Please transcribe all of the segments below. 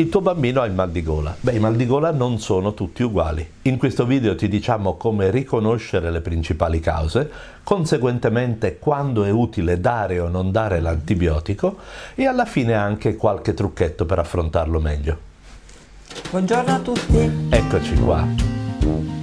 Il tuo bambino ha il mal di gola. Beh, i mal di gola non sono tutti uguali. In questo video ti diciamo come riconoscere le principali cause, conseguentemente quando è utile dare o non dare l'antibiotico e alla fine anche qualche trucchetto per affrontarlo meglio. Buongiorno a tutti. Eccoci qua.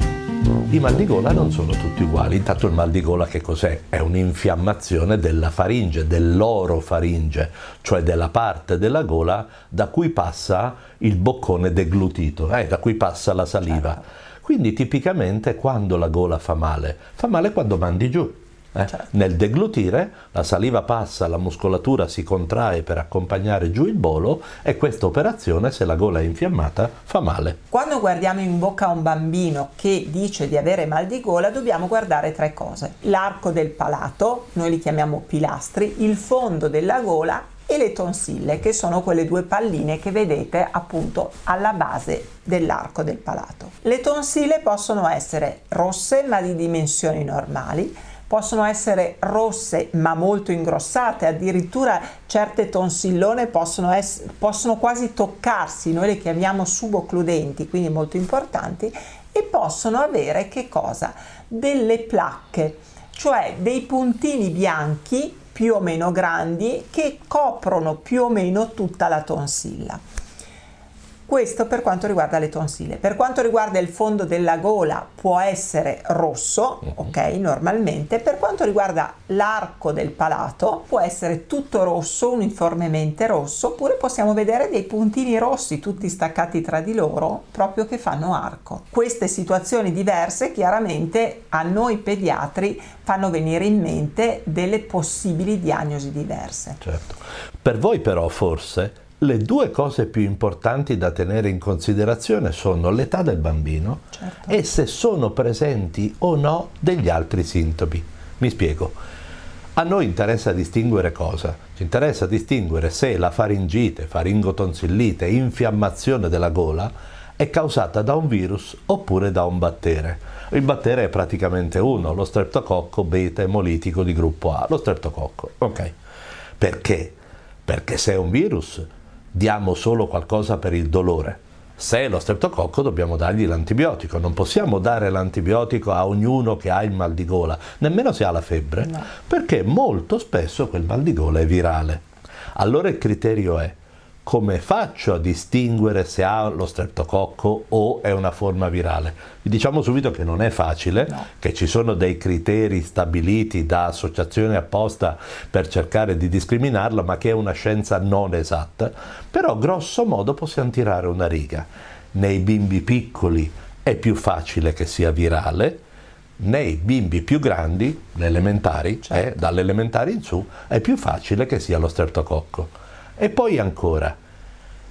I mal di gola non sono tutti uguali. Intanto il mal di gola che cos'è? È un'infiammazione della faringe, dell'orofaringe, cioè della parte della gola da cui passa il boccone deglutito, eh, da cui passa la saliva. Certo. Quindi tipicamente quando la gola fa male, fa male quando mandi giù. Eh? Certo. Nel deglutire la saliva passa, la muscolatura si contrae per accompagnare giù il bolo e questa operazione, se la gola è infiammata, fa male. Quando guardiamo in bocca a un bambino che dice di avere mal di gola, dobbiamo guardare tre cose. L'arco del palato, noi li chiamiamo pilastri, il fondo della gola e le tonsille, che sono quelle due palline che vedete appunto alla base dell'arco del palato. Le tonsille possono essere rosse ma di dimensioni normali, possono essere rosse ma molto ingrossate, addirittura certe tonsillone possono, essere, possono quasi toccarsi, noi le chiamiamo subocludenti, quindi molto importanti, e possono avere che cosa? Delle placche, cioè dei puntini bianchi più o meno grandi che coprono più o meno tutta la tonsilla. Questo per quanto riguarda le tonsille. Per quanto riguarda il fondo della gola può essere rosso, mhm. ok, normalmente. Per quanto riguarda l'arco del palato può essere tutto rosso, uniformemente rosso, oppure possiamo vedere dei puntini rossi tutti staccati tra di loro, proprio che fanno arco. Queste situazioni diverse chiaramente a noi pediatri fanno venire in mente delle possibili diagnosi diverse. Certo. Per voi però forse le due cose più importanti da tenere in considerazione sono l'età del bambino certo. e se sono presenti o no degli altri sintomi. Mi spiego. A noi interessa distinguere cosa? Ci interessa distinguere se la faringite, faringotonsillite, infiammazione della gola è causata da un virus oppure da un battere. Il battere è praticamente uno, lo streptococco beta emolitico di gruppo A, lo streptococco. Ok. Perché? Perché se è un virus diamo solo qualcosa per il dolore. Se è lo streptococco dobbiamo dargli l'antibiotico, non possiamo dare l'antibiotico a ognuno che ha il mal di gola, nemmeno se ha la febbre, no. perché molto spesso quel mal di gola è virale. Allora il criterio è come faccio a distinguere se ha lo streptococco o è una forma virale? Vi diciamo subito che non è facile, no. che ci sono dei criteri stabiliti da associazioni apposta per cercare di discriminarla, ma che è una scienza non esatta, però grosso modo possiamo tirare una riga. Nei bimbi piccoli è più facile che sia virale, nei bimbi più grandi, le elementari, certo. eh, dalle elementari in su, è più facile che sia lo streptococco. E poi ancora,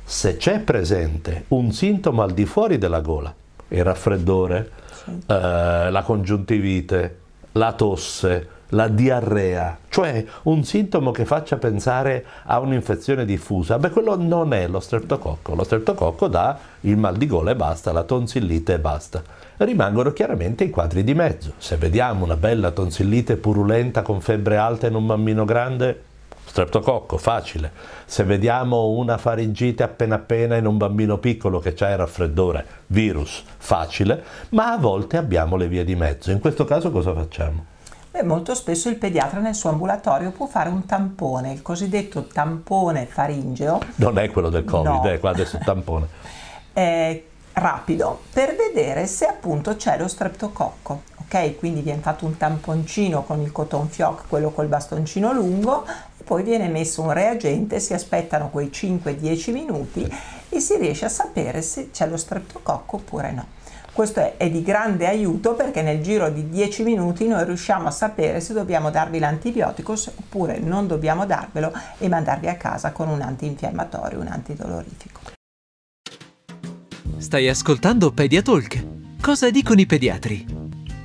se c'è presente un sintomo al di fuori della gola, il raffreddore, sì. eh, la congiuntivite, la tosse, la diarrea, cioè un sintomo che faccia pensare a un'infezione diffusa, beh quello non è lo streptococco, lo streptococco dà il mal di gola e basta, la tonsillite e basta. Rimangono chiaramente i quadri di mezzo. Se vediamo una bella tonsillite purulenta con febbre alta in un bambino grande, streptococco, facile. Se vediamo una faringite appena appena in un bambino piccolo che ha il raffreddore, virus, facile, ma a volte abbiamo le vie di mezzo. In questo caso cosa facciamo? Beh, molto spesso il pediatra nel suo ambulatorio può fare un tampone, il cosiddetto tampone faringeo. Non è quello del Covid, no. eh, qua adesso il tampone. eh, rapido, per vedere se appunto c'è lo streptococco. Ok, quindi viene fatto un tamponcino con il cotton fioc, quello col bastoncino lungo, poi viene messo un reagente, si aspettano quei 5-10 minuti e si riesce a sapere se c'è lo streptococco oppure no. Questo è, è, di grande aiuto perché nel giro di 10 minuti noi riusciamo a sapere se dobbiamo darvi l'antibiotico oppure non dobbiamo darvelo e mandarvi a casa con un antinfiammatorio, un antidolorifico. Stai ascoltando Pediatalk. Cosa dicono i pediatri?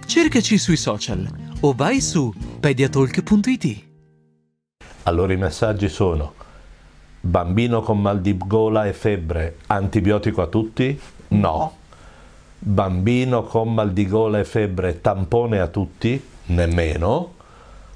Cercaci sui social o vai su pediatalk.it. Allora i messaggi sono bambino con mal di gola e febbre, antibiotico a tutti? No. Bambino con mal di gola e febbre, tampone a tutti? Nemmeno.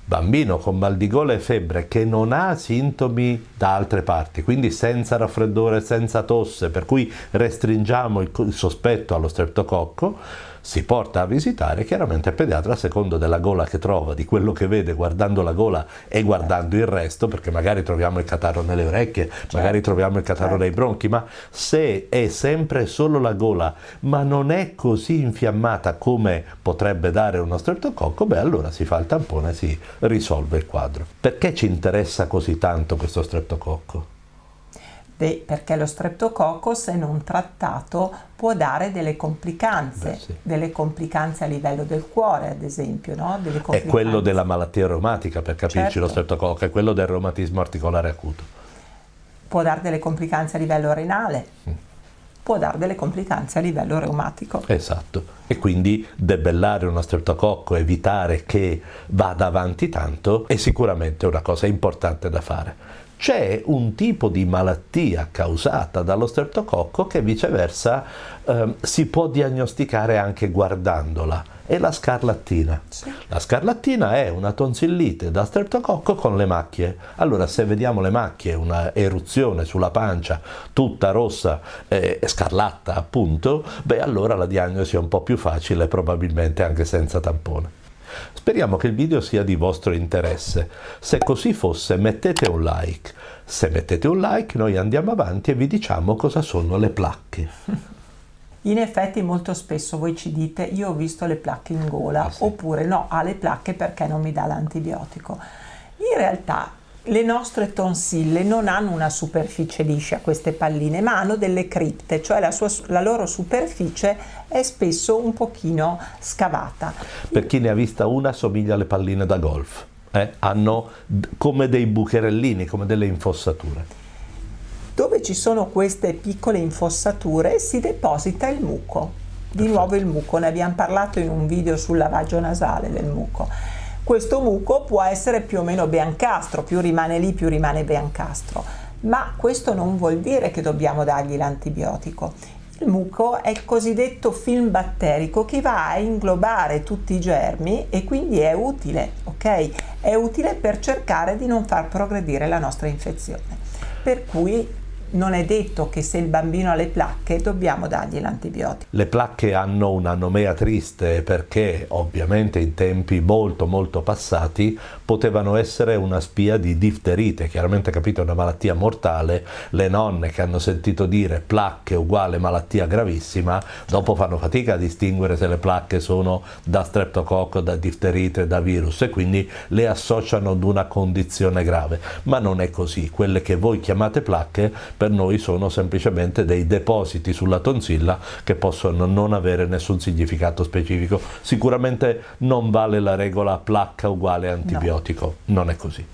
bambino con mal di gola e febbre che non ha sintomi da altre parti, quindi senza raffreddore, senza tosse, per cui restringiamo il, sospetto allo streptococco, si porta a visitare chiaramente il pediatra a secondo della gola che trova, di quello che vede guardando la gola e guardando il resto, perché magari troviamo il catarro nelle orecchie, certo. magari troviamo il catarro certo. nei bronchi, ma se è sempre solo la gola, ma non è così infiammata come potrebbe dare uno streptococco, beh allora si fa il tampone e si risolve il quadro. Perché ci interessa così tanto questo streptococco? Beh, perché lo streptococco se non trattato può dare delle complicanze, Beh, sì. delle complicanze a livello del cuore ad esempio. No? È quello della malattia reumatica per capirci certo. lo streptococco, è quello del reumatismo articolare acuto. Può dare delle complicanze a livello renale. Mm può dare delle complicanze a livello reumatico. Esatto, e quindi debellare uno streptococco, evitare che vada avanti tanto, è sicuramente una cosa importante da fare c'è un tipo di malattia causata dallo streptococco che viceversa eh, si può diagnosticare anche guardandola, è la scarlattina. Sì. La scarlattina è una tonsillite da streptococco con le macchie. Allora se vediamo le macchie, una eruzione sulla pancia tutta rossa e eh, scarlatta appunto, beh allora la diagnosi è un po' più facile probabilmente anche senza tampone. Speriamo che il video sia di vostro interesse. Se così fosse mettete un like. Se mettete un like noi andiamo avanti e vi diciamo cosa sono le placche. In effetti molto spesso voi ci dite io ho visto le placche in gola ah, sì. oppure no, ha le placche perché non mi dà l'antibiotico. In realtà le nostre tonsille non hanno una superficie liscia, queste palline, ma hanno delle cripte, cioè la, sua, la, loro superficie è spesso un pochino scavata. Per chi ne ha vista una, somiglia alle palline da golf. Eh? Hanno come dei bucherellini, come delle infossature. Dove ci sono queste piccole infossature si deposita il muco. Di Perfetto. nuovo il muco, ne abbiamo parlato in un video sul lavaggio nasale del muco questo muco può essere più o meno biancastro, più rimane lì più rimane biancastro, ma questo non vuol dire che dobbiamo dargli l'antibiotico. Il muco è il cosiddetto film batterico che va a inglobare tutti i germi e quindi è utile, ok? È utile per cercare di non far progredire la nostra infezione. Per cui non è detto che se il bambino ha le placche dobbiamo dargli l'antibiotico. Le placche hanno una nomea triste perché ovviamente in tempi molto molto passati potevano essere una spia di difterite, chiaramente capito è una malattia mortale, le nonne che hanno sentito dire placche uguale malattia gravissima, dopo fanno fatica a distinguere se le placche sono da streptococco, da difterite, da virus e quindi le associano ad una condizione grave, ma non è così, quelle che voi chiamate placche per noi sono semplicemente dei depositi sulla tonsilla che possono non avere nessun significato specifico. Sicuramente non vale la regola placca uguale antibiotico, no. non è così.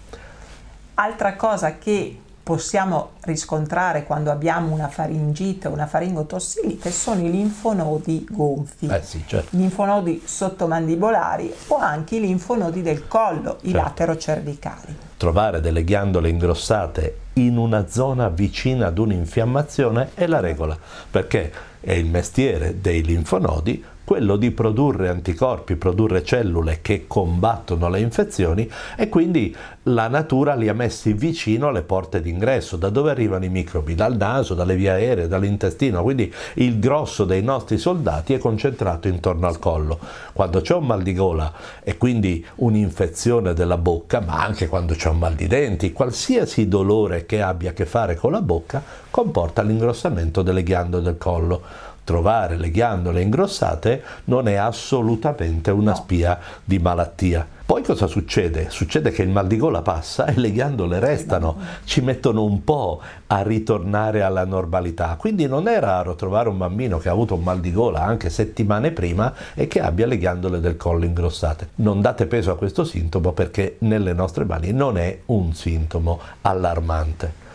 Altra cosa che possiamo riscontrare quando abbiamo una faringite o una faringotossilite sono i linfonodi gonfi, eh sì, certo. i linfonodi sottomandibolari o anche i linfonodi del collo, i certo. laterocervicali. Trovare delle ghiandole ingrossate in una zona vicina ad un'infiammazione è la regola, perché è il mestiere dei linfonodi quello di produrre anticorpi, produrre cellule che combattono le infezioni e quindi la natura li ha messi vicino alle porte d'ingresso, da dove arrivano i microbi? Dal naso, dalle vie aeree, dall'intestino, quindi il grosso dei nostri soldati è concentrato intorno al collo. Quando c'è un mal di gola e quindi un'infezione della bocca, ma anche quando c'è un mal di denti, qualsiasi dolore che abbia a che fare con la bocca comporta l'ingrossamento delle ghiandole del collo trovare le ghiandole ingrossate non è assolutamente una spia di malattia. Poi cosa succede? Succede che il mal di gola passa e le ghiandole restano, ci mettono un po' a ritornare alla normalità. Quindi non è raro trovare un bambino che ha avuto un mal di gola anche settimane prima e che abbia le ghiandole del collo ingrossate. Non date peso a questo sintomo perché nelle nostre mani non è un sintomo allarmante.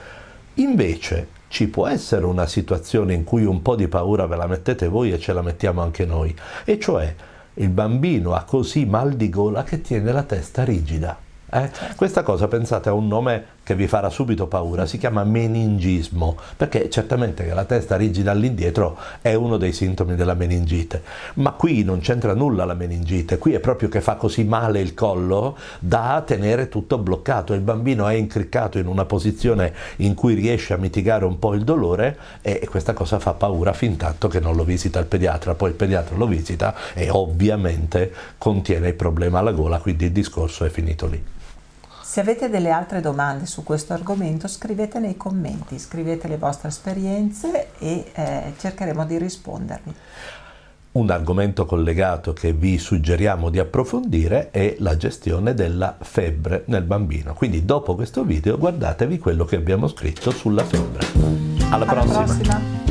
Invece ci può essere una situazione in cui un po' di paura ve la mettete voi e ce la mettiamo anche noi, e cioè il bambino ha così mal di gola che tiene la testa rigida. Eh? Certo. Questa cosa pensate a un nome che vi farà subito paura, si chiama meningismo, perché certamente che la testa rigida all'indietro è uno dei sintomi della meningite, ma qui non c'entra nulla la meningite, qui è proprio che fa così male il collo da tenere tutto bloccato, il bambino è incriccato in una posizione in cui riesce a mitigare un po' il dolore e questa cosa fa paura fin tanto che non lo visita il pediatra, poi il pediatra lo visita e ovviamente contiene il problema alla gola, quindi il discorso è finito lì. Se avete delle altre domande su questo argomento scrivete nei commenti, scrivete le vostre esperienze e eh, cercheremo di rispondervi. Un argomento collegato che vi suggeriamo di approfondire è la gestione della febbre nel bambino. Quindi dopo questo video guardatevi quello che abbiamo scritto sulla febbre. Alla, Alla prossima. prossima.